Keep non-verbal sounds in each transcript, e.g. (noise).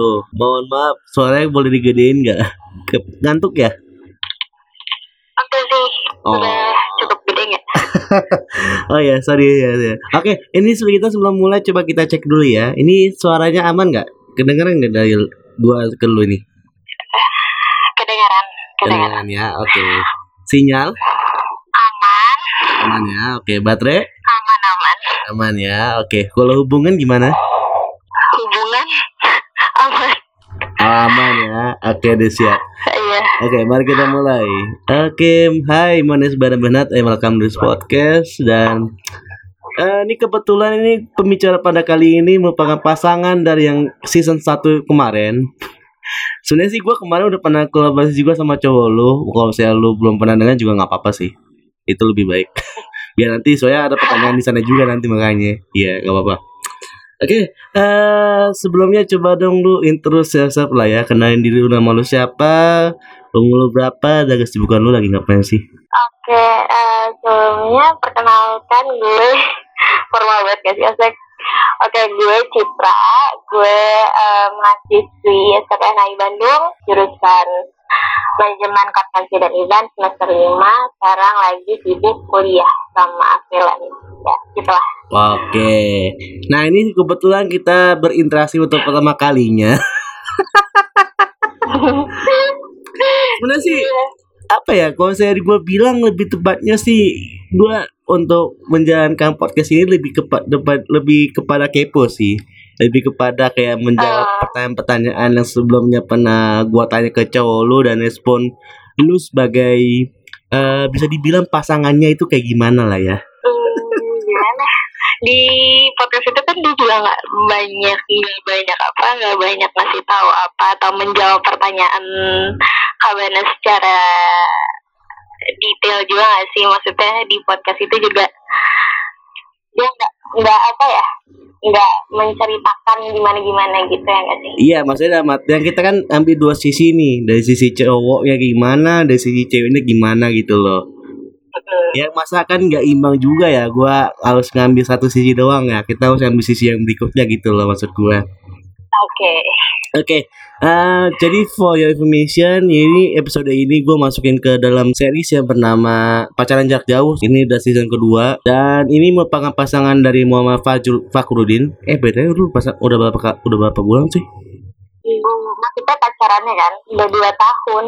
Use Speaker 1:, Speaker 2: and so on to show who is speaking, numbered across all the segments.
Speaker 1: Aduh, mohon maaf, suaranya boleh digedein nggak? Ngantuk ya?
Speaker 2: Oke sih,
Speaker 1: Oh.
Speaker 2: udah cukup gede nggak? (laughs)
Speaker 1: Oh ya, sorry ya. ya. Oke, ini sebelum kita sebelum mulai coba kita cek dulu ya. Ini suaranya aman nggak? Kedengeran nggak dari gua ke lu ini?
Speaker 2: Kedengaran, kedengaran.
Speaker 1: Kedengeran ya. Oke. Sinyal
Speaker 2: Aman,
Speaker 1: aman ya. Oke, baterai
Speaker 2: aman, aman.
Speaker 1: aman ya. Oke, kalau hubungan gimana?
Speaker 2: Aman.
Speaker 1: Aman ya. Oke, deh siap.
Speaker 2: Iya.
Speaker 1: Oke, mari kita mulai. Oke, hai, Manis Badan Benat, eh, welcome to this podcast dan eh, ini kebetulan ini pembicara pada kali ini merupakan pasangan dari yang season 1 kemarin. Sebenarnya sih gue kemarin udah pernah kolaborasi juga sama cowok lu. Kalau saya lu belum pernah dengar juga nggak apa-apa sih. Itu lebih baik. (laughs) Biar nanti soalnya ada pertanyaan di sana juga nanti makanya. Iya, nggak apa-apa. Oke, eh sebelumnya coba dong lu intro self lah ya, kenalin diri lu nama lu siapa, umur lu berapa, dan kesibukan lu lagi? Ngapain sih?
Speaker 2: Oke, eh, sebelumnya perkenalkan gue. (laughs) Formal banget gak sih? Oke, gue Citra, gue eh, mahasiswi STPNI Bandung, jurusan manajemen konvensi dan event semester 5, sekarang lagi sibuk kuliah sama freelance. Ya, gitu lah.
Speaker 1: Oke, nah ini kebetulan kita berinteraksi untuk pertama kalinya. Sebenarnya sih apa ya? Kalau saya gue bilang lebih tepatnya sih gue untuk menjalankan podcast ini lebih kepada lebih kepada kepo sih. Lebih kepada kayak menjawab
Speaker 2: Ah.
Speaker 1: pertanyaan-pertanyaan yang sebelumnya pernah gua tanya ke cowok lu dan respon lu sebagai eh, bisa dibilang pasangannya itu kayak gimana lah ya.
Speaker 2: Hmm, gimana? Di podcast itu kan dia juga nggak banyak nggak banyak apa nggak banyak ngasih tahu apa atau menjawab pertanyaan Kabana secara detail juga nggak sih maksudnya di podcast itu juga dia nggak nggak apa ya nggak menceritakan gimana gimana gitu ya nggak sih
Speaker 1: Iya, maksudnya dalam artian kita kan ambil dua sisi nih, dari sisi cowoknya gimana, dari sisi ceweknya gimana gitu loh. Ya masa kan nggak imbang juga ya, gua harus ngambil satu sisi doang ya. Kita harus ambil sisi yang berikutnya gitu loh maksud gua.
Speaker 2: Oke
Speaker 1: Oke, eh, jadi for your information, ini episode ini gue masukin ke dalam series yang bernama Pacaran Jarak Jauh. Ini udah season kedua dan ini merupakan pasangan dari Muhammad Fajrul Fakrudin. Eh beda lu pasang udah berapa udah berapa bulan sih?
Speaker 2: Hmm, maksudnya pacarannya kan udah dua tahun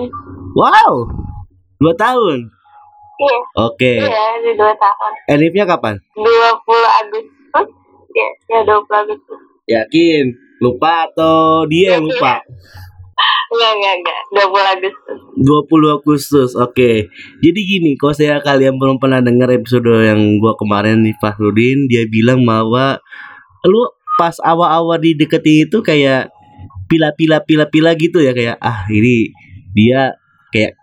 Speaker 1: Wow, dua tahun.
Speaker 2: iya
Speaker 1: Oke,
Speaker 2: iya udah dua tahun
Speaker 1: Elifnya kapan?
Speaker 2: 20 Agustus ya ya 20 Agustus
Speaker 1: Yakin? Lupa atau dia yang lupa?
Speaker 2: enggak enggak enggak 20 Agustus
Speaker 1: 20 Agustus, oke. Jadi gini, kalau saya kalian belum pernah dengar episode yang gua kemarin nih Fahrudin, dia bilang bahwa lu pas awal-awal dideketin itu kayak pila-pila pila-pila gitu ya kayak ah ini dia kayak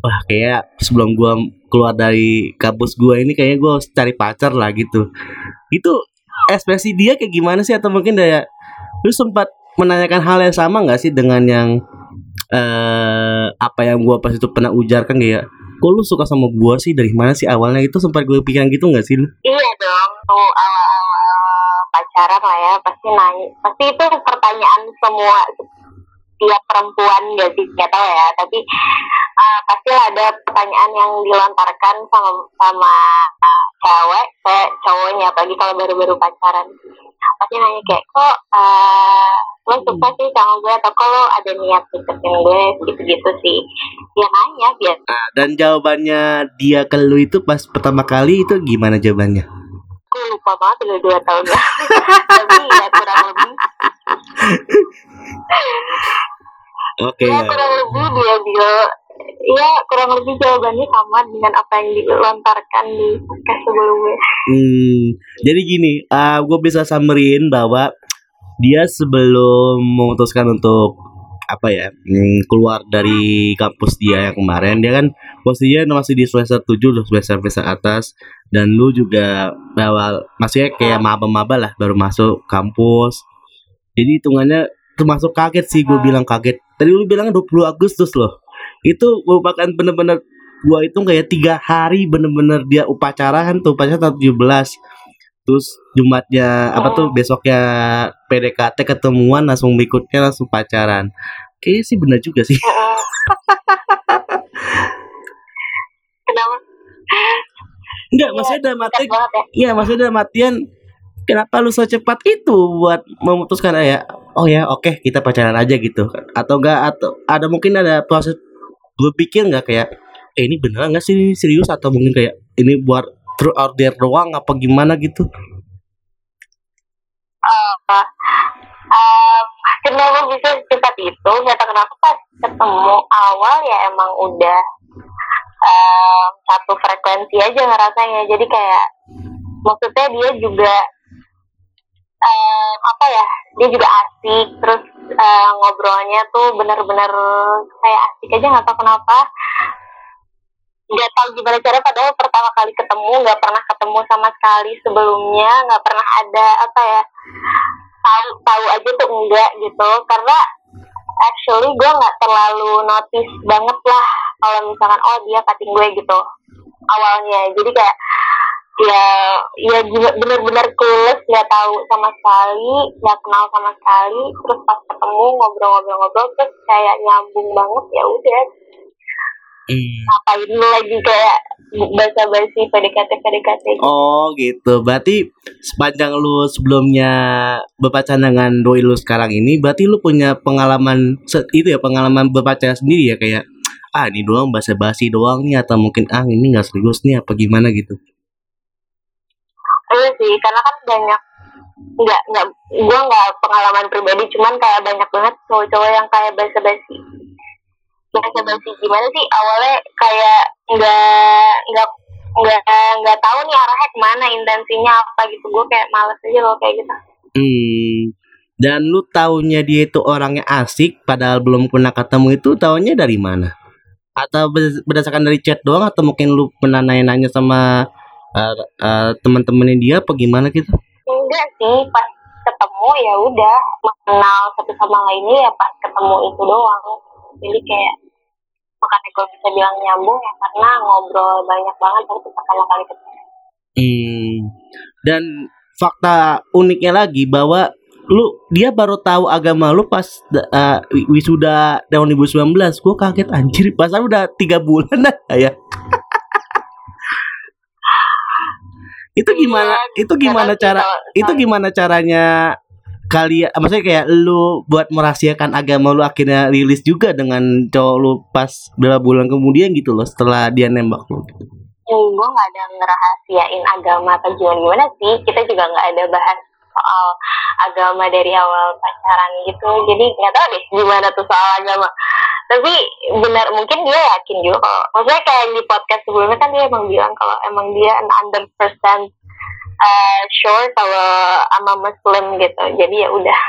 Speaker 1: wah kayak sebelum gua keluar dari kampus gua ini kayaknya gua harus cari pacar lah gitu. Itu ekspresi dia kayak gimana sih? Atau mungkin kayak lu sempat menanyakan hal yang sama nggak sih dengan yang eh apa yang gua pas itu pernah ujarkan kayak kok lu suka sama gua sih? Dari mana sih awalnya? Itu sempat gue pikiran gitu nggak sih lu?
Speaker 2: iya dong tuh awal-awal pacaran lah ya pasti nanya pasti itu pertanyaan semua tiap perempuan gak sih nggak tahu ya. Tapi uh, pasti ada pertanyaan yang dilontarkan sama sama uh, cewek ke cowoknya. Apalagi kalau baru-baru pacaran. Pasti nanya kayak kok uh, lo suka sih sama gue? Atau kok lo ada niat deketin gue? Gitu-gitu sih. Dia nanya biar
Speaker 1: Nah, dan jawabannya dia ke lu itu pas pertama kali itu gimana jawabannya?
Speaker 2: aku lupa banget udah dua tahun lalu (laughs) tapi ya kurang lebih (laughs)
Speaker 1: Oke.
Speaker 2: ya. kurang lebih dia bilang ya kurang lebih jawabannya sama dengan apa yang dilontarkan di podcast sebelumnya.
Speaker 1: Hmm, jadi gini, uh, gue bisa summaryin bahwa dia sebelum memutuskan untuk apa ya hmm, keluar dari kampus dia yang kemarin dia kan posisinya masih di semester 7 loh semester semester atas dan lu juga awal maksudnya kayak maba-maba lah baru masuk kampus. Jadi hitungannya termasuk kaget sih gue bilang kaget. Tadi lu bilang 20 Agustus loh. Itu merupakan bener-bener gua itu kayak tiga hari bener-bener dia upacara kan tuh upacara tanggal 17 terus Jumatnya apa tuh besoknya PDKT ketemuan langsung berikutnya langsung pacaran. Kayaknya sih benar juga sih. (laughs)
Speaker 2: Kenapa?
Speaker 1: Enggak maksudnya dalam arti
Speaker 2: Dekat banget ya.
Speaker 1: maksudnya dalam artian Kenapa lu secepat itu buat memutuskan ya Oh ya oke kita pacaran aja gitu. Atau enggak atau ada mungkin ada proses Gue pikir nggak kayak Eh ini beneran nggak sih? Serius? Atau mungkin kayak Ini buat out there doang apa gimana? Gitu.
Speaker 2: Eh, em, kenapa bisa secepat itu? Tahu kenapa pas ketemu awal ya emang udah em, satu frekuensi aja ngerasanya. Jadi kayak maksudnya dia juga em, apa ya dia juga asik. Terus eh, ngobrolnya tuh bener-bener kayak asik aja nggak tahu kenapa. Nggak tahu gimana cara padahal pertama kali ketemu nggak pernah ketemu sama sekali sebelumnya. Nggak pernah ada apa ya tahu tahu aja tuh enggak gitu. Karena actually gue nggak terlalu notice banget lah kalau misalkan oh dia cutting gue gitu awalnya. Jadi kayak ya ya bener-bener clueless nggak tahu sama sekali nggak kenal sama sekali. Terus pas ketemu ngobrol-ngobrol-ngobrol terus kayak nyambung banget ya udah.
Speaker 1: Hmm.
Speaker 2: ngapain lagi kayak basa-basi PDKT PDKT gitu.
Speaker 1: Oh gitu. Berarti sepanjang lu sebelumnya Berpacaran dengan doi lu sekarang ini Berarti lu punya pengalaman Itu ya pengalaman berpacaran sendiri ya? Kayak Ah ini doang basa-basi doang nih Atau mungkin ah ini gak serius nih Apa gimana gitu
Speaker 2: Iya sih, karena kan banyak nggak nggak gue nggak pengalaman pribadi, cuman kayak banyak banget cowok-cowok yang kayak basa-basi. Basa-basi gimana sih? Awalnya kayak nggak nggak nggak nggak tahu nih arahnya ke mana, intensinya apa gitu. Gue kayak males aja loh kayak gitu.
Speaker 1: Hmm Dan lu taunya dia itu orangnya asik Padahal belum pernah ketemu itu Taunya dari mana? Atau berdasarkan berdasarkan dari chat doang Atau mungkin lu pernah nanya-nanya sama uh, uh, Teman-temannya dia Apa gimana gitu?
Speaker 2: Enggak sih, pas ketemu ya udah mengenal satu sama lainnya ya pas ketemu itu doang. Jadi kayak makanya gue bisa bilang nyambung ya karena ngobrol banyak banget waktu pertama kali ketemu.
Speaker 1: Hmm. Dan fakta uniknya lagi bahwa lu dia baru tahu agama lu pas uh, wisuda tahun 2019 gue kaget anjir pasal udah tiga bulan dah ya (laughs) itu gimana
Speaker 2: Iya,
Speaker 1: itu gimana cara
Speaker 2: kalau-
Speaker 1: itu gimana caranya kalian maksudnya kayak lu buat merahasiakan agama lu akhirnya rilis juga dengan cowok lu pas beberapa bulan kemudian gitu loh setelah dia nembak lu?
Speaker 2: Hmm, gue nggak ada ngerahasiain agama atau gimana gimana sih? Kita juga nggak ada bahas soal agama dari awal pacaran gitu. Jadi nggak tahu deh gimana tuh soal agama tapi benar mungkin dia yakin juga kalau maksudnya kayak di podcast sebelumnya kan dia emang bilang kalau emang dia an under percent uh, sure kalau sama muslim gitu. Jadi ya udah.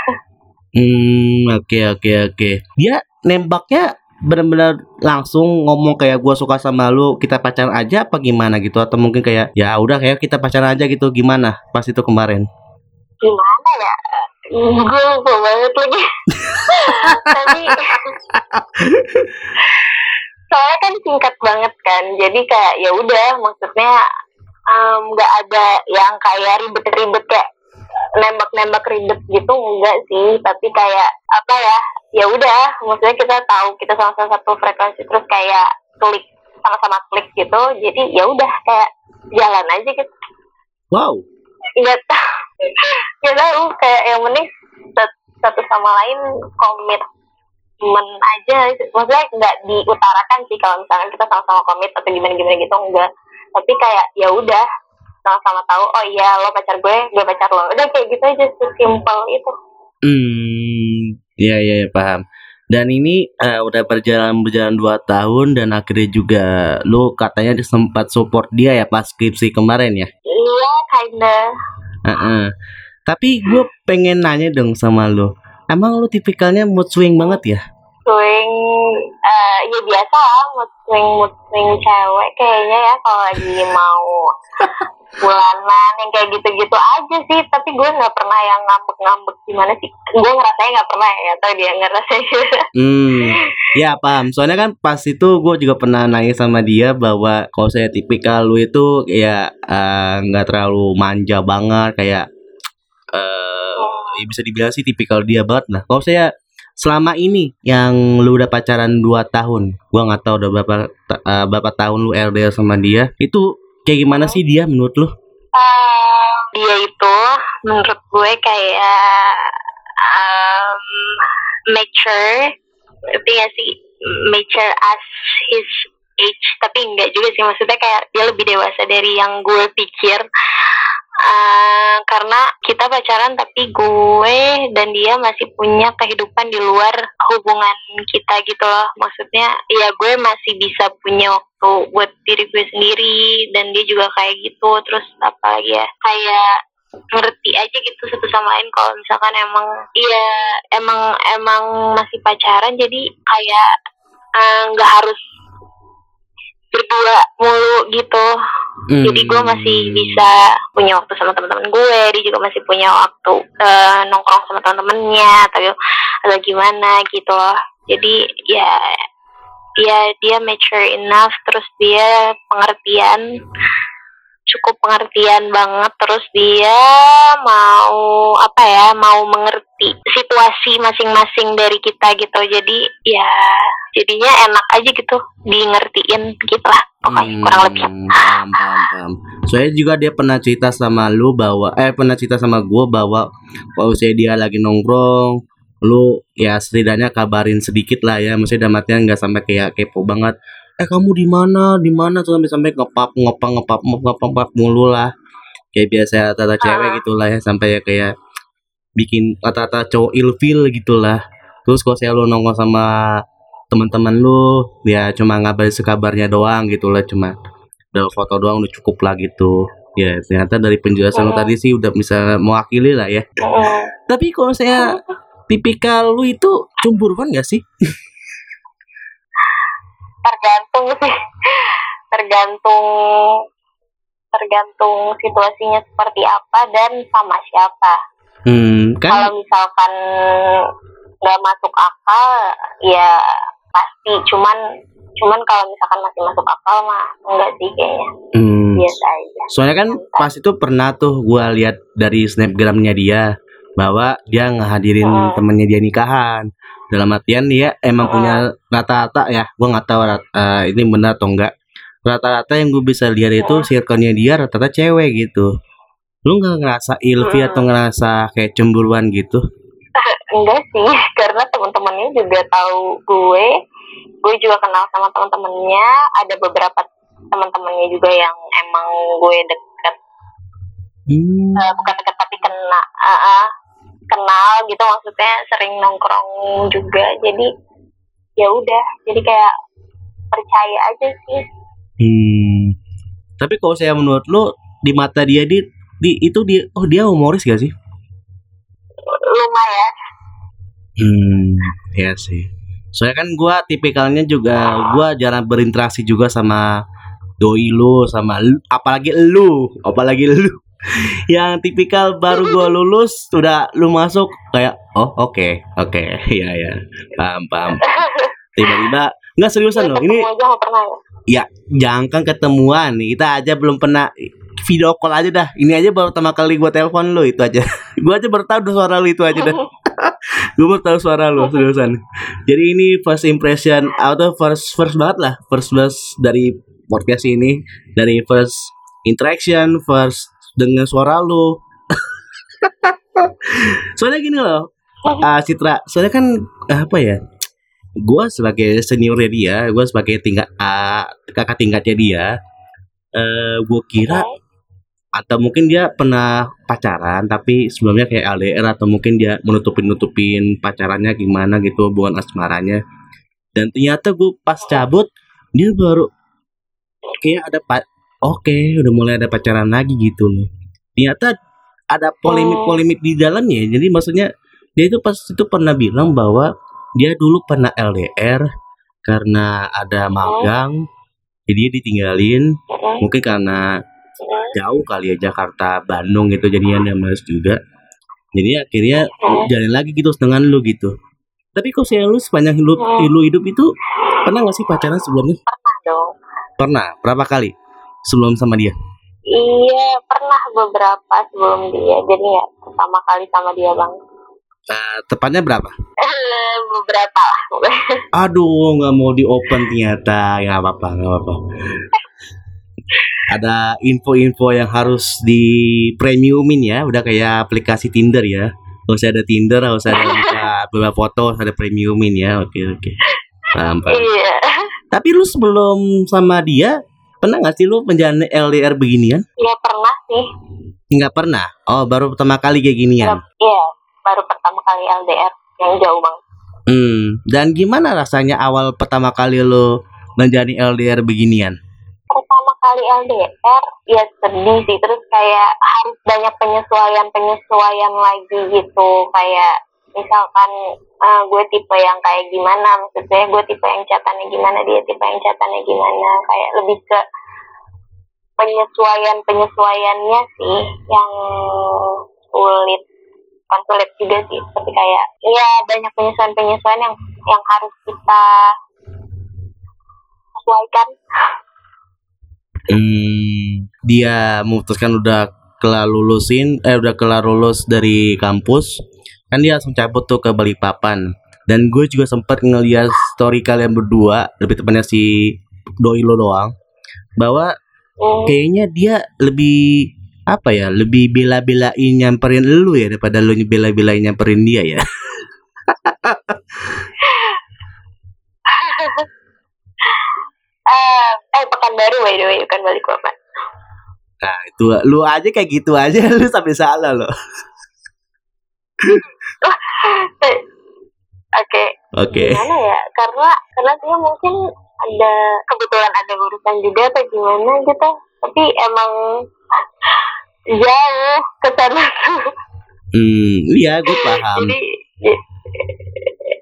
Speaker 1: Hmm, oke oke oke. Dia nembaknya benar-benar langsung ngomong kayak gua suka sama lu, kita pacaran aja apa gimana? gitu. Atau mungkin kayak ya udah kayak kita pacaran aja gitu gimana? Pas itu kemarin.
Speaker 2: gimana ya? Gue lupa banget lagi (laughs) tapi soalnya kan singkat banget kan jadi kayak ya udah maksudnya nggak ada yang kayak ribet-ribet kayak nembak-nembak ribet gitu enggak sih tapi kayak apa ya ya udah maksudnya kita tahu kita sama-sama satu frekuensi terus kayak klik sama-sama klik gitu jadi ya udah kayak jalan aja gitu
Speaker 1: Wow.
Speaker 2: nggak tahu nggak tahu kayak yang penting satu sama lain komitmen aja maksudnya nggak diutarakan sih kalau misalnya kita sama-sama komit atau gimana gimana gitu enggak tapi kayak ya udah sama-sama tahu oh iya lo pacar gue gue pacar lo udah kayak gitu aja sesimpel itu
Speaker 1: Hmm, ya ya ya, paham. Dan ini eh, udah berjalan berjalan dua tahun dan akhirnya juga lu katanya sempat support dia ya pas skripsi kemarin ya.
Speaker 2: iya kinda
Speaker 1: Heeh. Tapi gue pengen nanya dong sama lu. Emang lu tipikalnya mood swing banget ya?
Speaker 2: swing eh ya biasa lah mood swing mood swing cewek kayaknya ya kalau lagi mau (laughs) bulanan yang kayak gitu-gitu aja sih tapi gue nggak pernah yang ngambek-ngambek gimana sih gue ngerasanya nggak pernah ya atau dia ngerasain (laughs)
Speaker 1: Hmm, ya paham. Soalnya kan pas itu gue juga pernah nanya sama dia bahwa kalau saya tipikal lu itu ya eh, nggak terlalu manja banget kayak eh ya bisa dibilang sih tipikal dia banget lah. Kalau saya selama ini yang lu udah pacaran 2 tahun, gua nggak tahu udah berapa eh, berapa tahun lu LDR sama dia. Itu kayak gimana sih dia menurut lu?
Speaker 2: Eh, dia itu menurut gue kayak um, mature tapi gak sih mature as his age tapi enggak juga sih maksudnya kayak dia lebih dewasa dari yang gue pikir Eh, karena kita pacaran tapi gue dan dia masih punya kehidupan di luar hubungan kita gitu loh. Maksudnya ya gue masih bisa punya waktu buat diri gue sendiri dan dia juga kayak gitu. Terus apa lagi ya? Kayak ngerti aja gitu satu sama lain kalau misalkan emang iya emang emang masih pacaran jadi kayak eh, nggak harus berdua mulu gitu.
Speaker 1: Hmm.
Speaker 2: jadi gue masih bisa punya waktu sama teman-teman gue dia juga masih punya waktu eh, nongkrong sama teman-temannya atau atau gimana gitu. Loh jadi ya ya dia mature enough terus dia pengertian cukup pengertian banget terus dia mau apa ya mau mengerti situasi masing-masing dari kita gitu jadi ya jadinya enak aja gitu di ngertiin gitu lah pokoknya kurang lebih
Speaker 1: Hmm, paham, paham, paham. Soalnya juga dia pernah cerita sama lu bahwa eh pernah cerita sama gua bahwa kalau saya dia lagi nongkrong, lu ya setidaknya kabarin sedikit lah ya, maksudnya artian nggak sampai kayak kepo banget. Eh kamu di mana? Di mana tuh sampai sampai ngepap ngepap ngepap ngepap ngepap mulu lah. Kayak biasa tata cewek
Speaker 2: Ah.
Speaker 1: gitulah ya sampai ya kayak bikin kata-kata cowok ilfil gitulah. Terus kalau saya lu nongkrong sama teman-teman lu ya cuma ngabarin sekabarnya doang gitu lah cuma udah foto doang udah cukup lah gitu ya ternyata dari penjelasan lu
Speaker 2: Hmm.
Speaker 1: tadi sih udah bisa mewakili lah ya
Speaker 2: Mm-mm.
Speaker 1: tapi kalau saya tipikal lu itu cemburuan gak sih
Speaker 2: tergantung (laughs) sih tergantung tergantung situasinya seperti apa dan sama siapa.
Speaker 1: Hmm
Speaker 2: kalau
Speaker 1: kan
Speaker 2: misalkan nggak masuk akal ya pasti. Cuman cuman kalau misalkan masih masuk akal mah enggak sih kayaknya.
Speaker 1: Hmm,
Speaker 2: biasa aja.
Speaker 1: Soalnya kan pas itu pernah tuh gua lihat dari snapgramnya dia bahwa dia ngehadirin
Speaker 2: Hmm.
Speaker 1: temennya dia nikahan dalam artian dia emang punya rata-rata ya gua nggak tahu rat- eh, ini benar atau enggak. Rata-rata yang gue bisa lihat itu circle-nya dia rata-rata cewek gitu. Lu nggak ngerasa ilfi
Speaker 2: Hmm.
Speaker 1: atau ngerasa kayak cemburuan gitu? (laughs)
Speaker 2: Enggak sih karena teman-temannya juga tahu gue. Gue juga kenal sama teman-temannya ada beberapa teman-temannya juga yang emang gue deket.
Speaker 1: Hmm.
Speaker 2: eh, bukan deket tapi kena ah, ah, kenal gitu maksudnya sering nongkrong juga jadi ya udah jadi kayak percaya aja sih
Speaker 1: Hmm. tapi kalau saya menurut lu di mata dia di, di itu dia oh dia humoris gak sih
Speaker 2: lumayan
Speaker 1: Hmm, ya sih. Soalnya kan gua tipikalnya juga gua jarang berinteraksi juga sama doi lu sama lu, apalagi lu, apalagi lu. (laughs) Yang tipikal baru gua lulus udah lu masuk kayak oh oke oke. (laughs) Ya ya paham paham. Tiba-tiba nggak seriusan loh ini
Speaker 2: ya?
Speaker 1: Ya jangan ketemuan kita aja belum pernah video call aja dah. Ini aja baru pertama kali gua telepon lu itu aja. (laughs) Gua aja baru tahu udah suara lu itu aja dah. Gue baru tahu suara lu seriusan. Jadi ini first impression atau first first banget lah. First first dari podcast ini. Dari first interaction first dengan suara lu. (laughs) Soalnya gini loh ah Citra soalnya kan apa ya gue sebagai seniornya dia gue sebagai tingkat ah, kakak tingkatnya dia eh gue kira atau mungkin dia pernah pacaran tapi sebelumnya kayak LDR atau mungkin dia menutupin nutupin pacarannya gimana gitu hubungan asmaranya. Dan ternyata gue pas cabut dia baru kayak ada pak oke udah mulai ada pacaran lagi gitu. Loh ternyata ada polemik-polemik di dalamnya. Jadi maksudnya dia itu pas itu pernah bilang bahwa dia dulu pernah LDR karena ada magang. Jadi dia ditinggalin. Mungkin karena jauh kali ya Jakarta Bandung gitu jadinya dia males juga. Jadi akhirnya jalan lagi gitu dengan lu gitu. Tapi kok saya lu sepanjang hidup lu hidup itu pernah gak sih pacaran sebelumnya?
Speaker 2: Pernah dong.
Speaker 1: Pernah? Berapa kali sebelum sama dia?
Speaker 2: Iya pernah beberapa sebelum dia. Jadi ya pertama kali sama dia bang.
Speaker 1: Eh, tepatnya berapa? (laughs)
Speaker 2: Beberapa lah
Speaker 1: aduh nggak mau di open ternyata. Ya apa-apa nggak apa-apa. Ada info-info yang harus di premiumin ya. Udah kayak aplikasi Tinder ya. Harus ada Tinder harus ada beberapa (laughs) foto harus ada premiumin ya. Oke oke. Paham paham.
Speaker 2: Iya.
Speaker 1: Tapi lu sebelum sama dia pernah nggak sih lu menjalani LDR beginian?
Speaker 2: Ya pernah sih.
Speaker 1: Nggak pernah? Oh baru pertama kali kayak ginian?
Speaker 2: Iya baru pertama kali LDR yang jauh bang
Speaker 1: hmm dan gimana rasanya awal pertama kali lu menjalani LDR beginian?
Speaker 2: Pertama kali LDR ya sedih sih. Terus kayak harus banyak penyesuaian penyesuaian lagi gitu. Kayak misalkan eh, gue tipe yang kayak gimana maksudnya gue tipe yang catatannya gimana dia tipe yang catatannya gimana kayak lebih ke penyesuaian penyesuaiannya sih yang sulit bukan sulit juga sih tapi kayak ya banyak penyesuaian penyesuaian yang yang harus kita sesuaikan.
Speaker 1: Hmm, dia memutuskan udah kelar lulusin, eh udah kelar lulus dari kampus, kan dia langsung cabut tuh ke Balikpapan. Dan gue juga sempat ngeliat story kalian berdua, lebih tepatnya si doi lo doang, bahwa
Speaker 2: Hmm.
Speaker 1: kayaknya dia lebih apa ya, lebih bela-belain nyamperin lu ya daripada lu bela-belain nyamperin dia ya.
Speaker 2: eh (laughs) eh Pekanbaru by the way bukan Balikpapan
Speaker 1: Nah itu lu aja kayak gitu aja (laughs) lu sampai salah lo. (laughs) (laughs)
Speaker 2: Oke
Speaker 1: Oke.
Speaker 2: gimana ya karena karena dia mungkin ada kebetulan ada urusan juga atau gimana gitu tapi emang (laughs) jauh ke sana tuh
Speaker 1: Hmm, iya gue paham.
Speaker 2: jadi ya-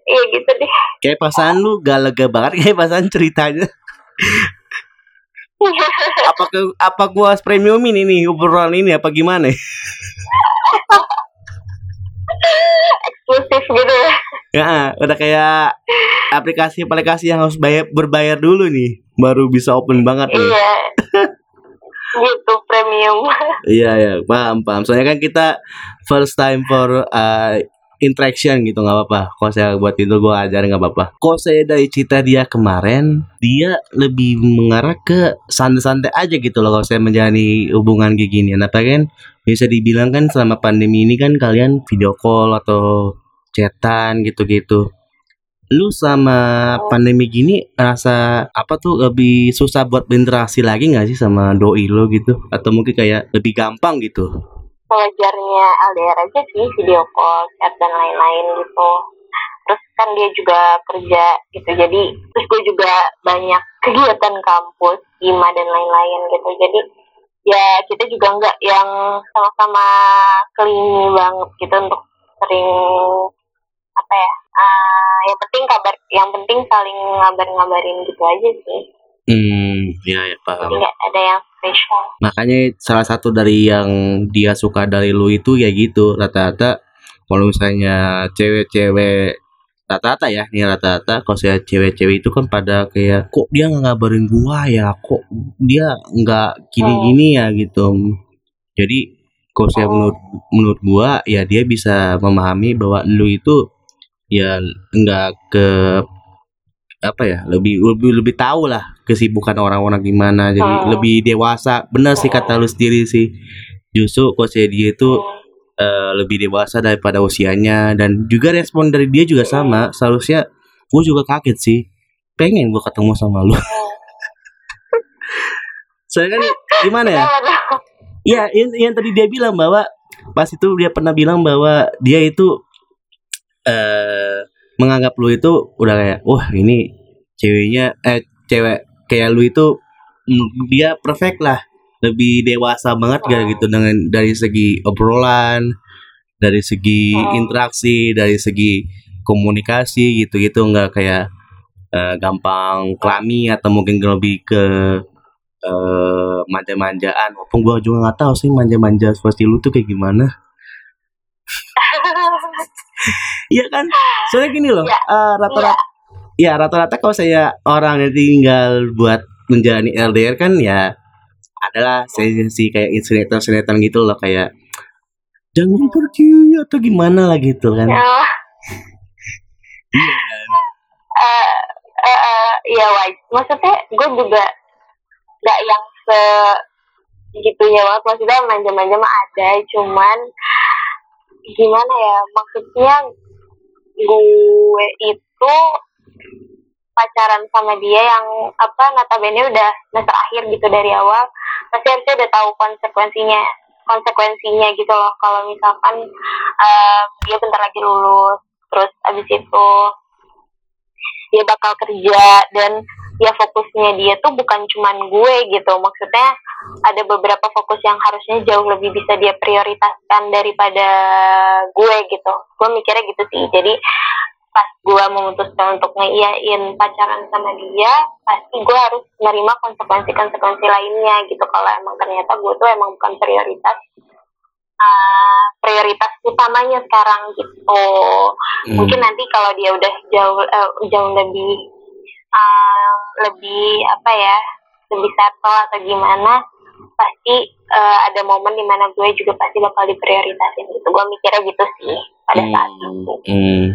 Speaker 2: iya gitu deh
Speaker 1: Kayak perasaan lu gak lega banget kayak perasaan ceritanya. (laughs) apa ke apa gua premiumin ini obrolan ini apa gimana?
Speaker 2: Eksklusif gitu ya
Speaker 1: ya, udah kayak aplikasi-aplikasi yang harus bayar berbayar dulu nih, baru bisa open banget nih.
Speaker 2: iya gitu premium
Speaker 1: Iya ya, paham paham. Soalnya kan kita first time for uh, interaction gitu nggak apa-apa. Kalau saya buat itu gua ajarin nggak apa-apa. Kok saya dari cerita dia kemarin, dia lebih mengarah ke santai-santai aja gitu loh kalau saya menjalani hubungan kayak gini. Apa kan bisa dibilang kan selama pandemi ini kan kalian video call atau chatan gitu-gitu. Lu sama pandemi gini rasa apa tuh lebih susah buat berinteraksi lagi nggak sih sama doi lo gitu? Atau mungkin kayak lebih gampang gitu?
Speaker 2: pelajarnya LDR aja sih video call chat dan lain-lain gitu terus kan dia juga kerja gitu jadi terus gue juga banyak kegiatan kampus IMA dan lain-lain gitu jadi ya kita juga nggak yang sama-sama kelingi banget gitu untuk sering apa ya ah, yang penting kabar yang penting saling ngabar-ngabarin gitu aja sih.
Speaker 1: Hmm, ya ya paham.
Speaker 2: nggak ada yang spesial.
Speaker 1: Makanya salah satu dari yang dia suka dari lu itu ya gitu rata-rata kalau misalnya cewek-cewek rata-rata ya nih rata-rata kalau saya cewek-cewek itu kan pada kayak kok dia nggak ngabarin gua ya? Kok dia nggak gini-gini ya? gitu. Jadi kalau saya menurut menurut gua ya dia bisa memahami bahwa lu itu ya nggak ke apa ya lebih lebih lebih tahu lah kesibukan orang-orang gimana. Jadi
Speaker 2: Hmm.
Speaker 1: lebih dewasa. Benar sih kata lu sendiri sih. Justru coach dia itu eh, lebih dewasa daripada usianya. Dan juga respon dari dia juga sama. Seharusnya gue juga kaget sih. Pengen gue ketemu sama lu. (laughs) Saya kan gimana ya? Iya, yang, yang tadi dia bilang bahwa pas itu dia pernah bilang bahwa dia itu eh menganggap lu itu udah kayak wah ini ceweknya eh cewek kayak lu itu dia perfect lah. Lebih dewasa banget gak gitu. Dengan dari segi obrolan dari segi
Speaker 2: Oh.
Speaker 1: interaksi dari segi komunikasi gitu gitu nggak kayak eh, gampang klami atau mungkin lebih ke eh manja-manjaan. Walaupun gue juga nggak tahu sih manja-manja seperti lu tuh kayak gimana Iya kan soalnya gini loh
Speaker 2: Iya.
Speaker 1: eh, rata-rata ya rata-rata kalau saya orang yang tinggal buat menjalani LDR kan ya adalah sih kayak sinetron-sinetron gitu loh kayak jangan pergi atau gimana lah gitu kan
Speaker 2: Oh. Eh, eh, eh, Iya. Maksudnya gue juga nggak yang se gitunya banget. Maksudnya manja-manja mah ada, cuman gimana ya? Maksudnya gue itu pacaran sama dia yang apa notabene udah semester akhir gitu dari awal. Pasti harusnya udah tahu konsekuensinya konsekuensinya gitu loh. Kalau misalkan eh, dia bentar lagi lulus terus abis itu dia bakal kerja dan ya fokusnya dia tuh bukan cuman gue gitu. Maksudnya ada beberapa fokus yang harusnya jauh lebih bisa dia prioritaskan daripada gue gitu. Gue mikirnya gitu sih. Jadi pas gue memutuskan untuk ngeiyain pacaran sama dia pasti gue harus menerima konsekuensi-konsekuensi lainnya gitu. Kalau emang ternyata gue tuh emang bukan prioritas uh, prioritas utamanya sekarang gitu.
Speaker 1: Hmm.
Speaker 2: mungkin nanti kalau dia udah jauh eh, jauh lebih uh, lebih apa ya lebih settle atau gimana pasti eh, ada momen di mana gue juga pasti bakal diprioritasin gitu gue mikirnya gitu sih pada saat
Speaker 1: Hmm,
Speaker 2: itu
Speaker 1: hmm.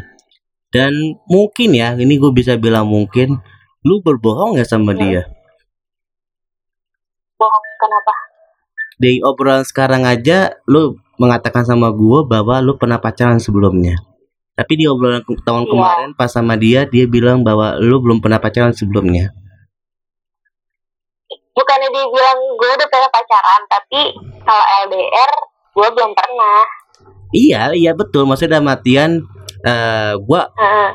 Speaker 1: Dan mungkin ya, ini gue bisa bilang mungkin lu berbohong ya sama
Speaker 2: Hmm.
Speaker 1: dia.
Speaker 2: bohong kenapa
Speaker 1: Di obrolan sekarang aja lu mengatakan sama gue bahwa lu pernah pacaran sebelumnya. Tapi di obrolan ke- tahun
Speaker 2: Iya.
Speaker 1: kemarin pas sama dia, dia bilang bahwa lu belum pernah pacaran sebelumnya.
Speaker 2: bukannya dia bilang gue udah pernah pacaran tapi kalau LDR gue belum pernah
Speaker 1: Iya, iya betul. Maksudnya dalam artian eh gua
Speaker 2: Heeh.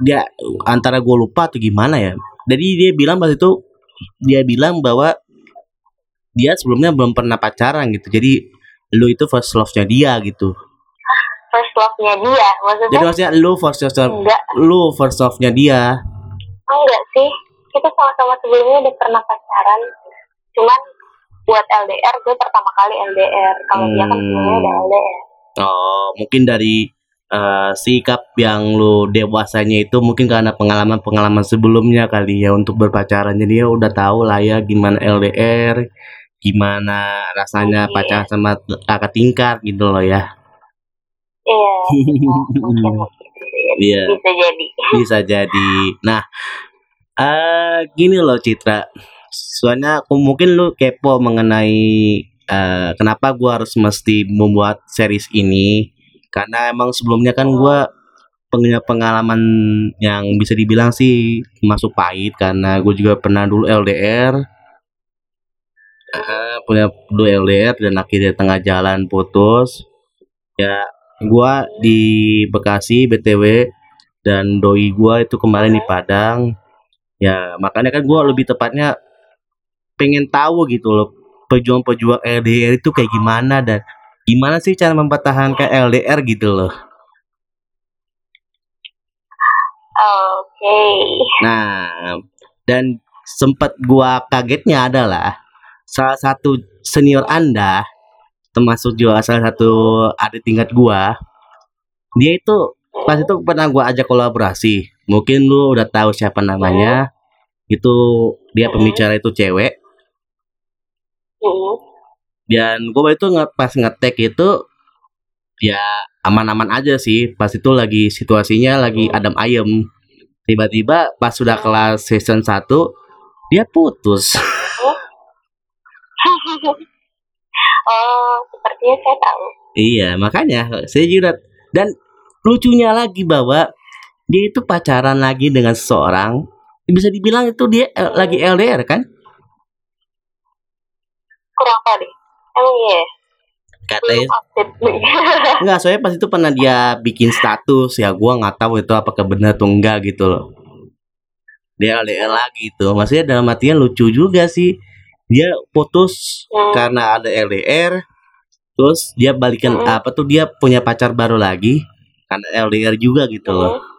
Speaker 1: dia antara gue lupa atau gimana ya. Jadi dia bilang pas itu dia bilang bahwa dia sebelumnya belum pernah pacaran gitu. Jadi lu itu first love-nya dia gitu.
Speaker 2: First love-nya dia maksudnya
Speaker 1: Jadi maksudnya lu first love
Speaker 2: enggak
Speaker 1: lu first love-nya dia.
Speaker 2: enggak sih kita sama-sama sebelumnya udah pernah pacaran cuman buat LDR gue pertama kali LDR kalau dia kan sebelumnya udah LDR
Speaker 1: Oh, mungkin dari eh, sikap yang lu dewasanya itu mungkin karena pengalaman-pengalaman sebelumnya kali ya untuk berpacaran. Jadi dia udah tahu lah ya gimana LDR, gimana rasanya
Speaker 2: Iya.
Speaker 1: pacaran sama kakak tingkat gitu loh ya.
Speaker 2: Iya (laughs)
Speaker 1: Iya. (laughs)
Speaker 2: bisa jadi
Speaker 1: bisa jadi. Nah, eh gini loh Citra. Soalnya aku mungkin lu kepo mengenai eh, kenapa gua harus mesti membuat series ini. Karena emang sebelumnya kan gua punya pengalaman yang bisa dibilang sih masuk pahit karena gue juga pernah dulu LDR. Eh, punya dulu LDR dan akhirnya tengah jalan putus. Ya, gua di Bekasi BTW dan doi gua itu kemarin di Padang. Ya makanya kan gua lebih tepatnya pengen tahu gitu loh pejuang-pejuang LDR itu kayak gimana dan gimana sih cara mempertahankan LDR gitu loh.
Speaker 2: Oke.
Speaker 1: Nah dan sempat gua kagetnya adalah salah satu senior anda termasuk juga salah satu adik tingkat gua. Dia itu pas itu pernah gua ajak kolaborasi. Mungkin lu udah tahu siapa namanya. Itu dia pembicara itu cewek.
Speaker 2: Hmm.
Speaker 1: dan gue itu nge pas ngetek itu ya aman-aman aja sih. Pas itu lagi situasinya lagi adem ayem. Tiba-tiba pas sudah kelas season 1 dia putus (laughs)
Speaker 2: oh sepertinya saya tahu
Speaker 1: iya makanya saya juga dan lucunya lagi bahwa dia itu pacaran lagi dengan seseorang bisa dibilang itu dia L- lagi LDR kan
Speaker 2: kurang tahu deh emang iya ya?
Speaker 1: katanya (laughs) Enggak, soalnya pas itu pernah dia bikin status ya gua nggak tahu itu apakah benar atau enggak gitu loh. Dia LDR lagi tuh. Maksudnya dalam artian lucu juga sih. Dia putus
Speaker 2: Hmm.
Speaker 1: karena ada LDR. Terus dia balikan
Speaker 2: Hmm.
Speaker 1: apa tuh dia punya pacar baru lagi karena LDR juga gitu loh.
Speaker 2: Hmm.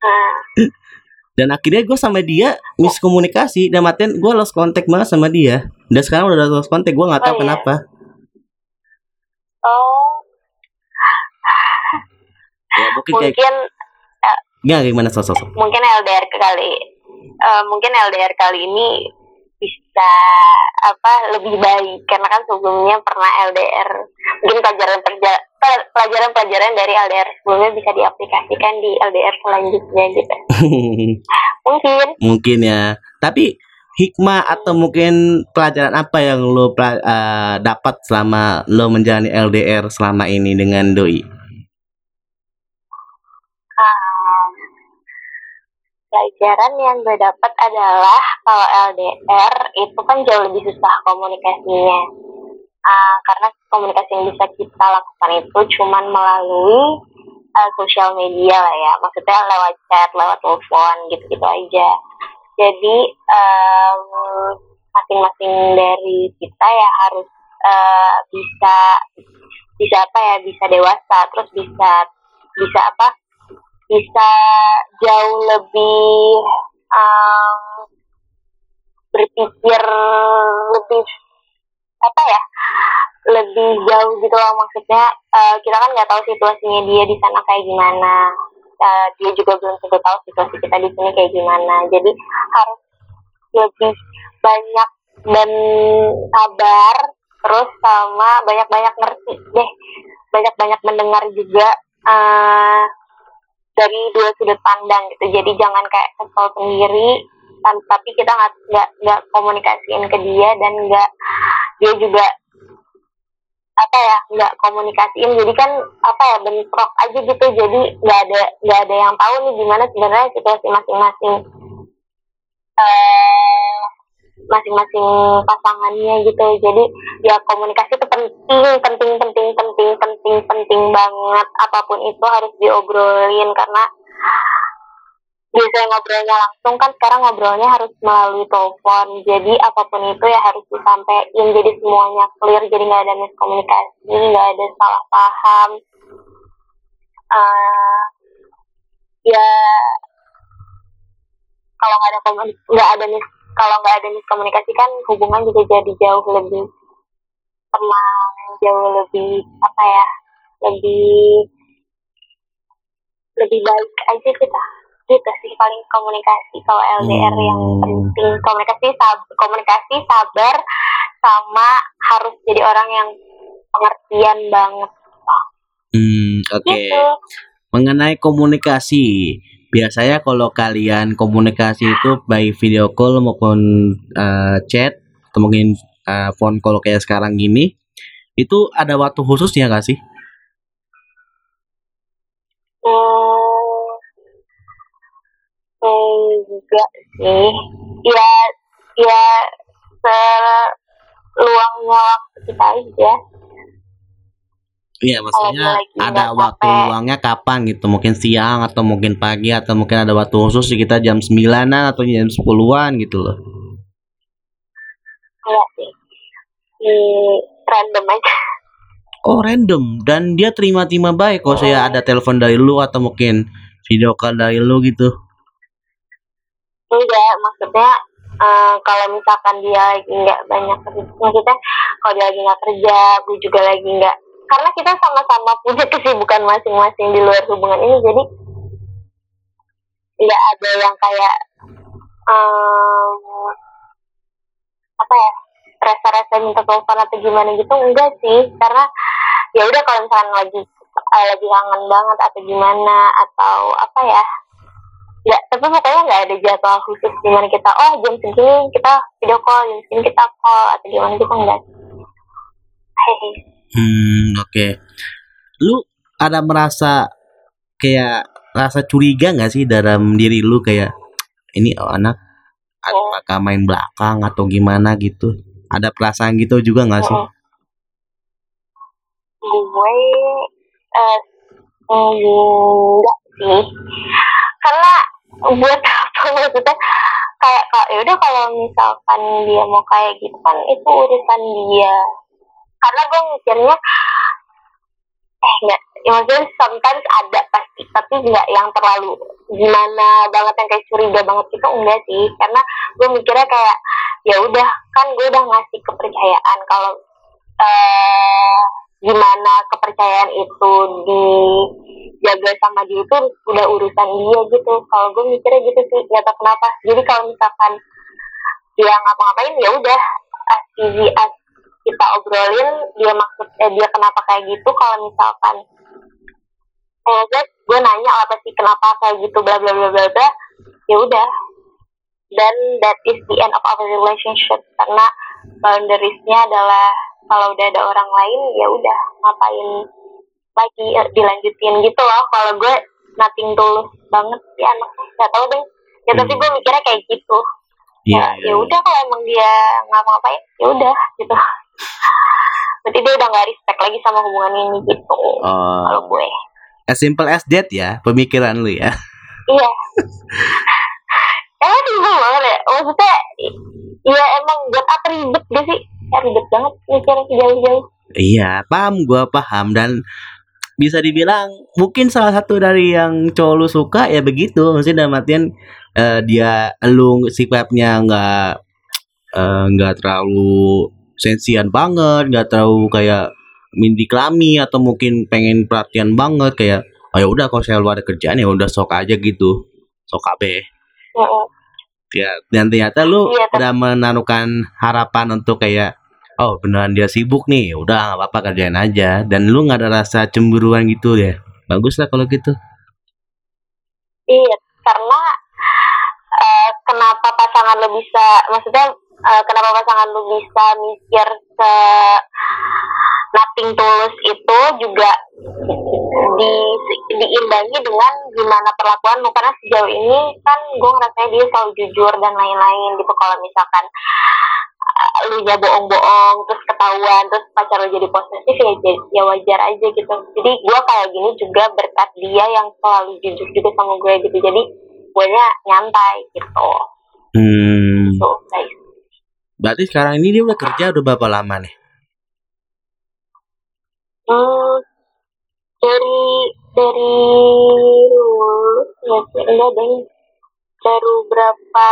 Speaker 2: Nah, (laughs)
Speaker 1: dan akhirnya gue sama dia miskomunikasi dan matiin gue lost contact banget sama dia dan sekarang udah lost contact gue nggak tahu
Speaker 2: Oh, iya.
Speaker 1: kenapa
Speaker 2: oh
Speaker 1: ya mungkin kayak
Speaker 2: mungkin
Speaker 1: nggak gimana sosok
Speaker 2: mungkin LDR kali eh, mungkin LDR kali ini bisa apa lebih baik. Karena kan sebelumnya pernah LDR mungkin pelajaran pelajaran pelajaran dari LDR sebelumnya bisa diaplikasikan di LDR selanjutnya gitu. (laughs) Mungkin.
Speaker 1: Mungkin ya. Tapi hikmah atau mungkin pelajaran apa yang lo eh, dapat selama lo menjalani LDR selama ini dengan doi
Speaker 2: pelajaran yang gue dapat adalah kalau LDR itu kan jauh lebih susah komunikasinya. Ah, karena komunikasi yang bisa kita lakukan itu cuman melalui uh, sosial media lah ya. Maksudnya lewat chat lewat telepon gitu-gitu aja. Jadi em, masing-masing dari kita ya harus eh, bisa bisa apa ya bisa dewasa terus bisa bisa apa bisa jauh lebih em, berpikir lebih apa ya lebih jauh gitu loh maksudnya eh, kita kan nggak tahu situasinya dia di sana kayak gimana. Eh, dia juga belum tentu tahu situasi kita di sini kayak gimana. Jadi harus lebih banyak dan sabar terus sama banyak-banyak ngerti deh. Banyak-banyak mendengar juga eh, dari dua sudut pandang gitu. Jadi jangan kayak kesel sendiri tapi kita nggak nggak komunikasiin ke dia dan nggak dia juga apa ya nggak komunikasiin. Jadi kan apa ya bentrok aja gitu. Jadi nggak ada nggak ada yang tahu nih gimana sebenarnya situasi masing-masing. Eh masing-masing pasangannya gitu. Jadi ya komunikasi itu penting penting penting penting penting penting banget. Apa pun itu harus diobrolin karena biasanya ngobrolnya langsung kan sekarang ngobrolnya harus melalui telepon. Jadi apa pun itu ya harus disampaikan. Jadi semuanya clear jadi nggak ada miskomunikasi nggak ada salah paham. Eh, ya kalau nggak ada nggak ada mis kalau nggak ada miskomunikasi kan hubungan juga jadi jauh lebih tenang jauh lebih apa ya lebih lebih baik aja kita. Gitu sih paling komunikasi kalau LDR yang
Speaker 1: Hmm.
Speaker 2: penting. Komunikasi sab komunikasi sabar sama harus jadi orang yang pengertian banget.
Speaker 1: Hmm oke.
Speaker 2: Gitu.
Speaker 1: Mengenai komunikasi biasanya kalau kalian komunikasi itu by video call maupun eh, chat atau mungkin eh, phone call kayak sekarang gini itu ada waktu khususnya gak sih
Speaker 2: Hmm, enggak sih. Ya, ya seluangnya waktu kita aja.
Speaker 1: Iya maksudnya
Speaker 2: lagi
Speaker 1: ada waktu
Speaker 2: capek.
Speaker 1: luangnya kapan gitu mungkin siang atau mungkin pagi atau mungkin ada waktu khusus kita jam 9-an atau jam 10-an gitu loh
Speaker 2: Enggak sih. Random aja.
Speaker 1: Oh random dan dia terima-terima baik kalau saya ada telepon dari lu atau mungkin video call dari lu gitu
Speaker 2: Enggak, maksudnya eh, kalau misalkan dia lagi nggak banyak kerja, maksudnya kalau dia lagi nggak kerja, gue juga lagi nggak, karena kita sama-sama punya kesibukan masing-masing di luar hubungan ini, jadi nggak ada yang kayak em, apa ya rasa-rasa minta telepon atau gimana gitu enggak sih. Karena ya udah kalau misalkan lagi eh, lagi kangen banget atau gimana atau apa ya ya tapi pokoknya nggak ada jadwal khusus gimana kita oh jam segini kita video call jam segini kita call atau gimana gitu enggak. Hehe
Speaker 1: hmm oke. Lu ada merasa kayak rasa curiga nggak sih dalam diri lu kayak ini oh, anak apakah main belakang atau gimana gitu? Ada perasaan gitu juga nggak sih?
Speaker 2: Gue eh enggak sih. Karena buat apa maksudnya? Kayak kalau ya udah kalau misalkan dia mau kayak gitu kan itu urusan dia karena gue mikirnya eh nggak ya maksudnya sometimes ada pasti tapi nggak yang terlalu gimana banget yang kayak curiga banget itu enggak sih. Karena gue mikirnya kayak ya udah kan gue udah ngasih kepercayaan kalau eh gimana kepercayaan itu dijaga sama dia itu udah urusan dia gitu. Kalau gue mikirnya gitu sih nggak tahu kenapa. Jadi kalau misalkan dia ngapa-ngapain ya udah as easy as kita obrolin dia maksud eh, dia kenapa kayak gitu kalau misalkan eh guys gue nanya apa sih kenapa kayak gitu bla bla bla bla bla ya udah. Dan that is the end of our relationship karena boundariesnya adalah kalau udah ada orang lain ya udah ngapain lagi eh, dilanjutin gitu loh. Kalau gue nothing tulus banget sih anak nggak tahu deh. Ya tapi gue mikirnya kayak gitu.
Speaker 1: Iya,
Speaker 2: ya ya udah kalau emang dia ngapa-ngapain ya udah gitu berarti dia udah nggak respect lagi sama hubungan ini gitu
Speaker 1: Oh,
Speaker 2: kalau gue.
Speaker 1: As simple as that ya pemikiran lu ya.
Speaker 2: iya. Emang simpel banget ya. Maksudnya ya emang buat apa ribet gak sih? Ya ribet banget mikirnya jauh-jauh.
Speaker 1: Iya, paham gua paham. Dan bisa dibilang mungkin salah satu dari yang cowok lu suka ya begitu. Maksudnya dalam artian eh, dia lu sifatnya nggak eh, nggak terlalu sensian banget nggak terlalu kayak mindi klami atau mungkin pengen perhatian banget kayak oh ya udah kalau saya lu ada kerjaan ya udah sok aja gitu. Sok abe
Speaker 2: Heeh.
Speaker 1: ya dan ternyata lu
Speaker 2: tapi-
Speaker 1: udah menaruhkan harapan untuk kayak oh beneran dia sibuk nih udah nggak apa-apa kerjain aja. Dan lu nggak ada rasa cemburuan gitu ya? Bagus lah kalau gitu.
Speaker 2: Iya, karena eh, kenapa pasangan lo bisa, maksudnya eh, kenapa pasangan lo bisa mikir se nothing tulus itu juga di diimbangi dengan gimana perlakuan lo karena sejauh ini kan gue ngerasanya dia selalu jujur dan lain-lain gitu. Kalau misalkan eh, lu ya bohong-bohong terus ketahuan terus pacar lu jadi posesif ya j- ya wajar aja gitu. Jadi gue kayak gini juga berkat dia yang selalu jujur juga sama gue gitu. Jadi gue nya nyantai gitu.
Speaker 1: Hmm.
Speaker 2: Tuh guys
Speaker 1: berarti sekarang ini dia udah kerja udah berapa lama nih?
Speaker 2: Hmm, dari dari lulus ya enggak deh. Baru berapa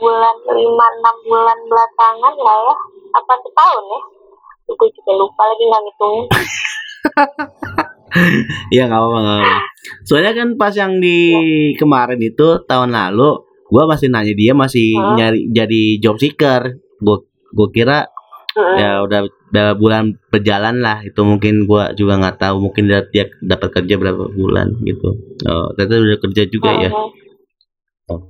Speaker 2: bulan lima enam bulan belakangan lah ya. Apa setahun ya? Gue juga lupa lagi nggak ngitungin (laughs)
Speaker 1: Iya nggak apa-apa. Soalnya kan pas yang di kemarin itu tahun lalu, gua masih nanya dia masih
Speaker 2: Hah?
Speaker 1: nyari jadi job seeker. Gua gua kira
Speaker 2: Mm-mm.
Speaker 1: ya udah udah bulan berjalan lah itu mungkin gua juga nggak tahu mungkin dia, dia dapat kerja berapa bulan gitu. Oh, ternyata udah kerja juga ya.
Speaker 2: Mm-mm.
Speaker 1: Oh.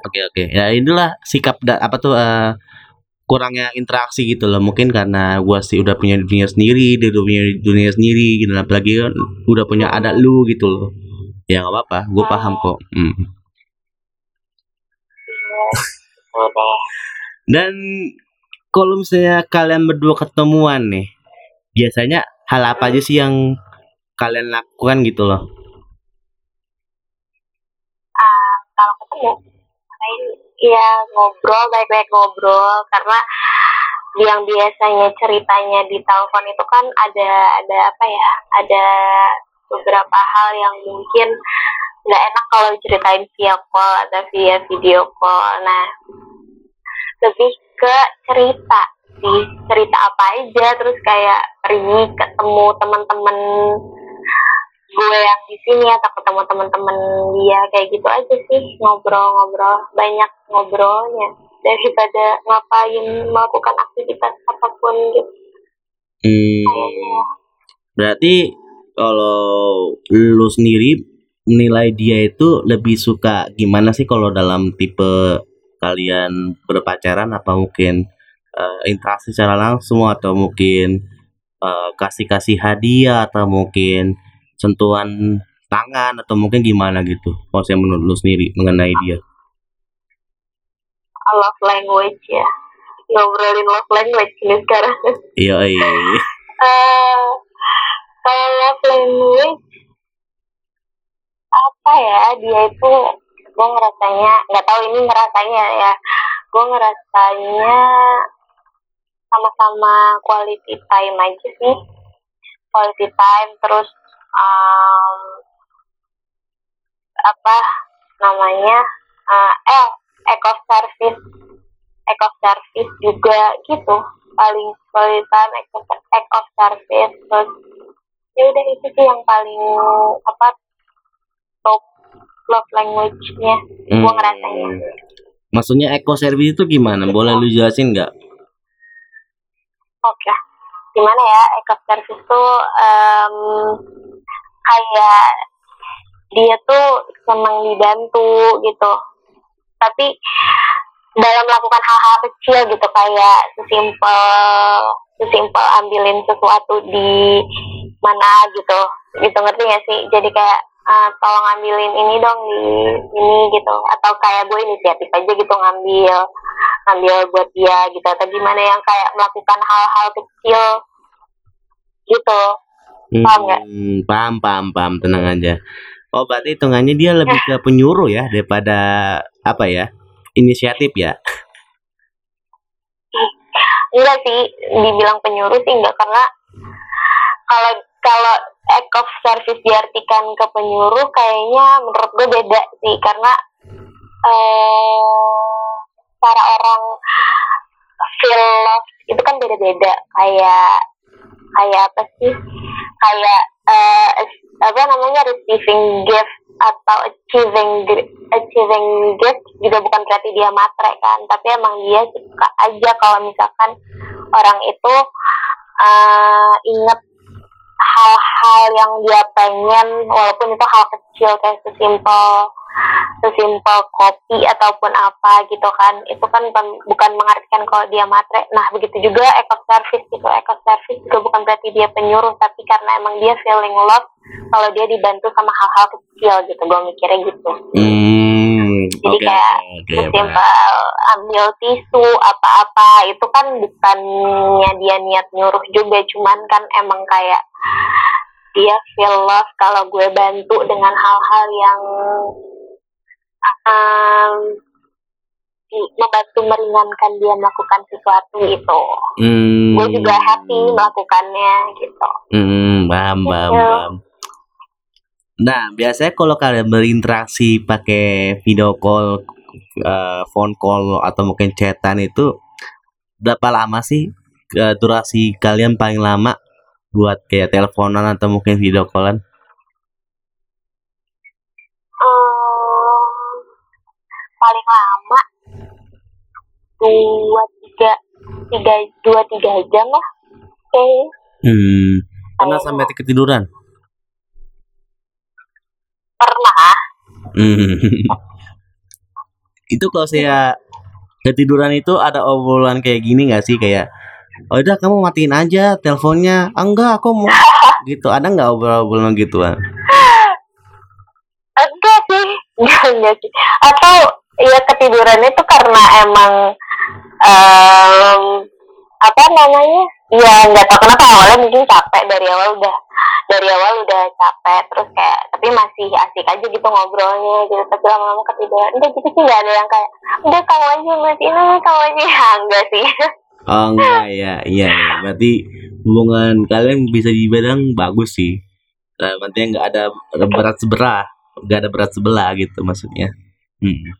Speaker 1: Oke oke. Ya inilah sikap da, apa tuh eh, kurangnya interaksi gitu loh. Mungkin karena gua sih udah punya dunia sendiri, dia udah punya dunia sendiri gitu. Apalagi kan udah punya ada lu gitu loh. Ya nggak apa-apa, gue paham kok. Hmm. Dan kalau misalnya kalian berdua ketemuan nih, biasanya hal apa aja sih yang kalian lakukan gitu loh?
Speaker 2: kalau ketemu main ya ngobrol baik-baik ngobrol karena yang biasanya ceritanya di telepon itu kan ada ada apa ya ada beberapa hal yang mungkin nggak enak kalau diceritain via call atau via video call. Nah lebih ke cerita sih. Cerita apa aja terus kayak pergi ketemu teman-teman gue yang di sini atau ketemu teman-teman dia kayak gitu aja sih. Ngobrol-ngobrol banyak ngobrolnya daripada ngapain melakukan aktivitas apa pun gitu.
Speaker 1: Hmm,
Speaker 2: kayaknya
Speaker 1: berarti kalau lu sendiri nilai dia itu lebih suka gimana sih kalau dalam tipe kalian berpacaran? Apa mungkin eh, interaksi secara langsung atau mungkin eh, kasih-kasih hadiah atau mungkin sentuhan tangan atau mungkin gimana gitu? Kalau saya menurut lu sendiri mengenai dia.
Speaker 2: Love language ya. Ngobrolin love language ini sekarang.
Speaker 1: Iya iya
Speaker 2: Eh, kalau love language apa ya dia itu gue ngerasanya nggak tahu ini ngerasanya ya. Gue ngerasanya sama-sama quality time aja sih. Quality time terus um, apa namanya uh, eh eco service eco service juga gitu. Paling quality time eco, eco service terus ya udah itu sih yang paling apa top love language-nya
Speaker 1: Hmm.
Speaker 2: gua ngerasanya
Speaker 1: Maksudnya eco service itu gimana? Boleh lu jelasin nggak?
Speaker 2: Oke, gimana ya eco service tuh em, kayak dia tuh senang dibantu gitu, tapi dalam melakukan hal-hal kecil gitu kayak sesimpel sesimpel ambilin sesuatu di mana gitu, gitu ngerti gak sih? Jadi kayak ah, tolong ambilin ini dong di ini gitu, atau kayak gue inisiatif aja gitu ngambil ngambil buat dia gitu atau gimana yang kayak melakukan hal-hal kecil gitu Paham nggak?
Speaker 1: Hmm, paham, paham, paham. Tenang aja. Oh, berarti hitungannya dia lebih ke (laughs) penyuruh ya daripada apa ya? Inisiatif ya.
Speaker 2: enggak sih dibilang penyuruh sih enggak karena kalau kalau act of service diartikan ke penyuruh kayaknya menurut gue beda sih karena eh cara orang love itu kan beda-beda. Kayak kayak apa sih? Kayak eh, apa namanya receiving gift atau achieving achieving gift juga bukan berarti dia matre kan tapi emang dia suka aja kalau misalkan orang itu eh, inget hal-hal yang dia pengen walaupun itu hal kecil kayak sesimpel sesimpel kopi ataupun apa gitu kan. Itu kan bukan, mengartikan kalau dia matre. Nah begitu juga eco service gitu. Eco service juga bukan berarti dia penyuruh tapi karena emang dia feeling love kalau dia dibantu sama hal-hal kecil gitu. Gue mikirnya gitu.
Speaker 1: Hmm,
Speaker 2: Jadi
Speaker 1: oke,
Speaker 2: kayak
Speaker 1: paham.
Speaker 2: sesimpel ambil tisu apa-apa itu kan bukannya dia niat nyuruh juga cuman kan emang kayak dia feel love kalau gue bantu dengan hal-hal yang um, membantu meringankan dia melakukan sesuatu itu
Speaker 1: Hmm.
Speaker 2: gue juga happy melakukannya gitu
Speaker 1: Hmm, paham, paham,
Speaker 2: Gitu.
Speaker 1: paham. Nah, biasanya kalau kalian berinteraksi pakai video call, eh, phone call atau mungkin chatan itu berapa lama sih eh, durasi kalian paling lama buat kayak teleponan atau mungkin video callan?
Speaker 2: Hmm, paling lama dua tiga tiga dua tiga jam lah kayaknya
Speaker 1: Hmm, pernah sampai ketiduran?
Speaker 2: pernah
Speaker 1: Hmm. (laughs) itu kalau saya ketiduran itu ada obrolan kayak gini nggak sih? Kayak oh udah kamu matiin aja teleponnya. Ah, enggak aku mau. (laughs) Gitu. Ada nggak obrolan gituan?
Speaker 2: Enggak sih. (laughs) Enggak, sih. Atau ya ketiduran itu karena emang em, apa namanya ya nggak tahu kenapa awalnya mungkin capek dari awal udah dari awal udah capek terus kayak tapi masih asik aja gitu ngobrolnya gitu. Tapi lama-lama ketiduran enggak gitu sih nggak ada yang kayak udah kamu aja matiin aja (laughs) kamu aja. Ya enggak sih.
Speaker 1: Oh enggak ya iya ya. berarti hubungan kalian bisa dibilang bagus sih. Nah, artinya nggak ada berat sebelah nggak ada berat sebelah gitu maksudnya. Hmm.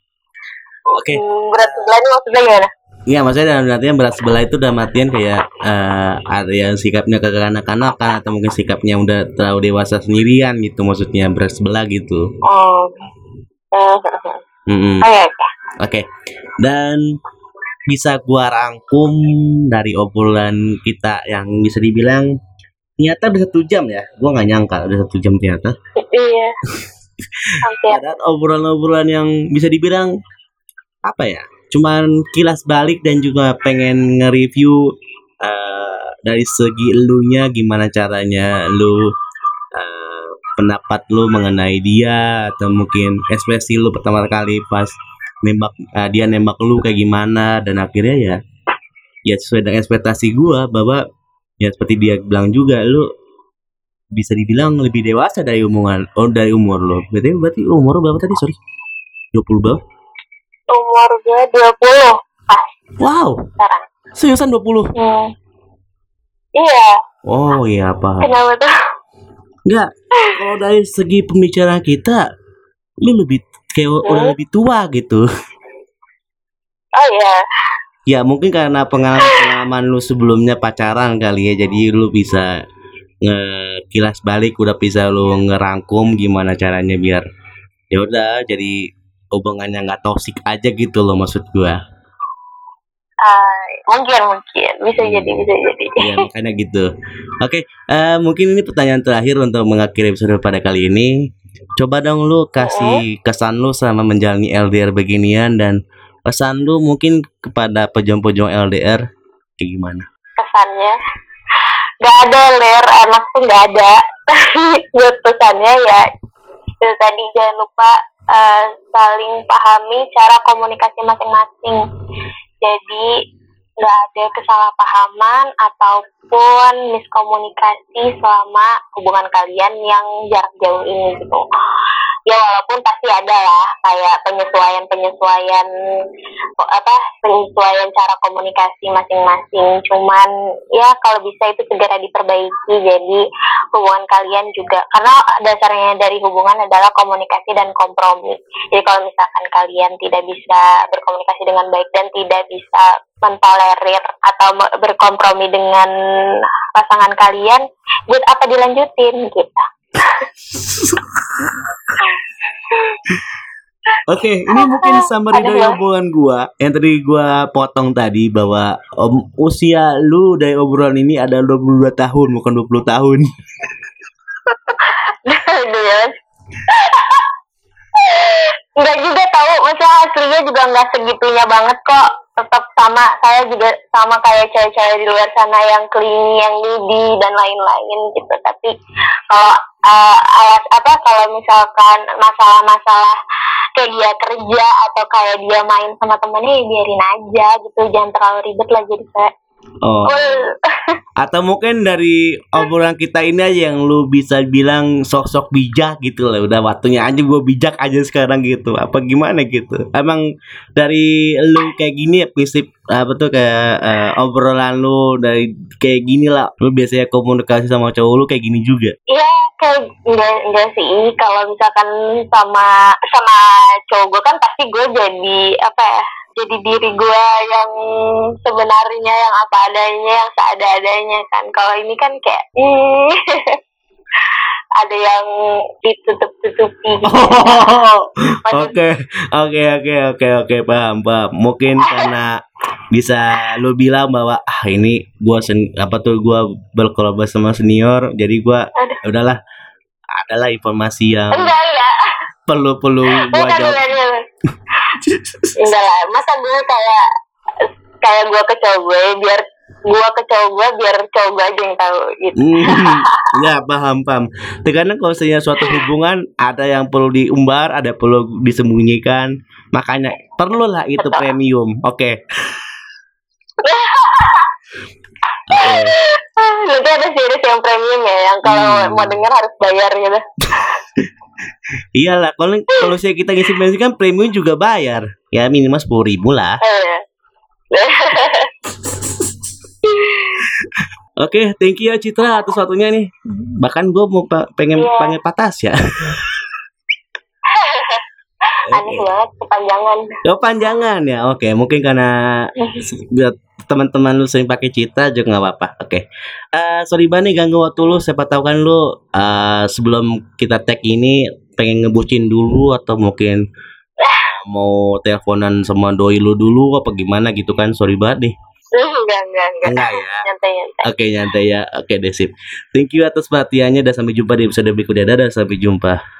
Speaker 1: oke.
Speaker 2: Hmm, berat sebelah ini maksudnya gimana
Speaker 1: Iya maksudnya dalam artian berat sebelah itu dalam artian kayak eh, ada yang sikapnya kekanak-kanakan atau mungkin sikapnya udah terlalu dewasa sendirian gitu maksudnya berat sebelah gitu.
Speaker 2: oh Eh,
Speaker 1: Mm-mm.
Speaker 2: oke oke
Speaker 1: Oke dan bisa gua rangkum dari obrolan kita yang bisa dibilang ternyata udah satu jam ya. Gua nggak nyangka udah satu jam ternyata.
Speaker 2: iya (laughs)
Speaker 1: Ada obrolan-obrolan yang bisa dibilang apa ya? Cuman kilas balik dan juga pengen nge-review eh, dari segi elunya gimana caranya lu eh, pendapat lu mengenai dia atau mungkin ekspresi lu pertama kali pas nembak eh, dia nembak lu kayak gimana dan akhirnya ya ya sesuai dengan ekspektasi gua bahwa ya seperti dia bilang juga lu bisa dibilang lebih dewasa dari omongan oh dari umur lo berarti berarti umur lu berapa tadi? Sorry. 20 berapa
Speaker 2: umur gue 20 pas
Speaker 1: wow
Speaker 2: sekarang
Speaker 1: seriusan 20
Speaker 2: hmm. iya
Speaker 1: Oh iya apa?
Speaker 2: Kenapa tuh?
Speaker 1: Enggak. Kalau dari segi pembicaraan kita, lu lebih kayak
Speaker 2: Hmm?
Speaker 1: udah lebih tua gitu.
Speaker 2: Oh iya.
Speaker 1: Ya mungkin karena pengalaman-pengalaman lu sebelumnya pacaran kali ya, jadi lu bisa ngekilas balik, udah bisa lu ngerangkum gimana caranya biar ya udah jadi hubungannya nggak toksik aja gitu loh maksud gua.
Speaker 2: Ah, mungkin mungkin bisa jadi bisa jadi.
Speaker 1: Iya makanya gitu. Oke, eh, mungkin ini pertanyaan terakhir untuk mengakhiri episode pada kali ini. Coba dong lu kasih kesan lu sama menjalani LDR beginian dan pesan lu mungkin kepada pejuang-pejuang LDR kayak gimana?
Speaker 2: Kesannya nggak ada ler anak tuh nggak ada. Tapi (laughs) buat pesannya ya itu tadi jangan lupa eh, saling pahami cara komunikasi masing-masing. Jadi nggak ada kesalahpahaman ataupun miskomunikasi selama hubungan kalian yang jarak jauh ini gitu. Ya walaupun pasti ada lah kayak penyesuaian penyesuaian apa penyesuaian cara komunikasi masing-masing. Cuman ya kalau bisa itu segera diperbaiki. Jadi hubungan kalian juga karena dasarnya dari hubungan adalah komunikasi dan kompromi. Jadi kalau misalkan kalian tidak bisa berkomunikasi dengan baik dan tidak bisa mentolerir atau berkompromi dengan pasangan kalian, buat apa dilanjutin gitu.
Speaker 1: Oke, ini mungkin summary dari hubungan gua yang tadi gua potong tadi bahwa om, usia lu dari obrolan ini ada 22 tahun bukan 20 tahun.
Speaker 2: Enggak juga tahu, maksudnya aslinya juga nggak segitunya banget kok. Tetap sama, saya juga sama kayak cewek-cewek di luar sana yang clingy, yang needy dan lain-lain gitu. Tapi kalau eh, alas apa kalau misalkan masalah-masalah kayak dia kerja atau kayak dia main sama temennya ya biarin aja gitu, jangan terlalu ribet lah jadi saya.
Speaker 1: Oh.
Speaker 2: Cool. (laughs)
Speaker 1: Atau mungkin dari obrolan kita ini aja yang lu bisa bilang sok-sok bijak gitu lah. Udah waktunya aja gue bijak aja sekarang gitu. Apa gimana gitu. Emang dari lu kayak gini ya prinsip apa tuh kayak eh, obrolan lu dari kayak gini lah. Lu biasanya komunikasi sama cowok lu kayak gini juga.
Speaker 2: Iya kayak enggak enggak sih kalau misalkan sama sama cowok gue kan pasti gue jadi apa ya jadi diri gue yang sebenarnya yang apa adanya yang seada-adanya kan kalau ini kan kayak ih, (laughs) ada yang ditutup-tutupi. (laughs)
Speaker 1: Oke, oke, oke, oke, oke, paham, paham. Mungkin (laughs) karena bisa lu bilang bahwa ah ini gua sen apa tuh gua berkolaborasi sama senior, jadi gua
Speaker 2: Aduh.
Speaker 1: udahlah adalah informasi yang
Speaker 2: enggak enggak
Speaker 1: perlu perlu gua jawab.
Speaker 2: Enggak lah masa gue kayak kayak gue ke cowok gue biar gue ke cowok gue biar cowok gue aja yang tahu gitu
Speaker 1: Hmm, (laughs) ya paham paham. Terkadang kalau misalnya suatu hubungan ada yang perlu diumbar, ada perlu disembunyikan. Makanya perlulah itu
Speaker 2: Betul.
Speaker 1: premium. Oke. Oke. (laughs)
Speaker 2: nanti ada series yang premium ya yang kalau
Speaker 1: Hmm.
Speaker 2: mau denger harus bayar gitu (laughs)
Speaker 1: Iyalah, kalau kalau saya kita ngisi bensin kan premium juga bayar. Ya minimal sepuluh ribu lah. (laughs) Oke, thank you ya Citra atas waktunya nih. Bahkan gue mau pa- pengen
Speaker 2: Iya.
Speaker 1: panggil patas ya. (laughs)
Speaker 2: aneh banget kepanjangan
Speaker 1: Oh panjangan ya. Oke, mungkin karena buat (laughs) teman-teman lu sering pakai Citra juga nggak apa-apa. Oke. Eh sorry banget nih ganggu waktu lu. Siapa tahu kan lu eh, sebelum kita tag ini pengen ngebucin dulu atau mungkin eh, mau teleponan sama doi lu dulu apa gimana gitu kan. Sorry banget nih.
Speaker 2: enggak enggak enggak
Speaker 1: Enggak ya.
Speaker 2: nyantai nyantai
Speaker 1: Oke nyantai ya. Oke deh sip. Thank you atas perhatiannya dan sampai jumpa di episode berikutnya. Dadah sampai jumpa.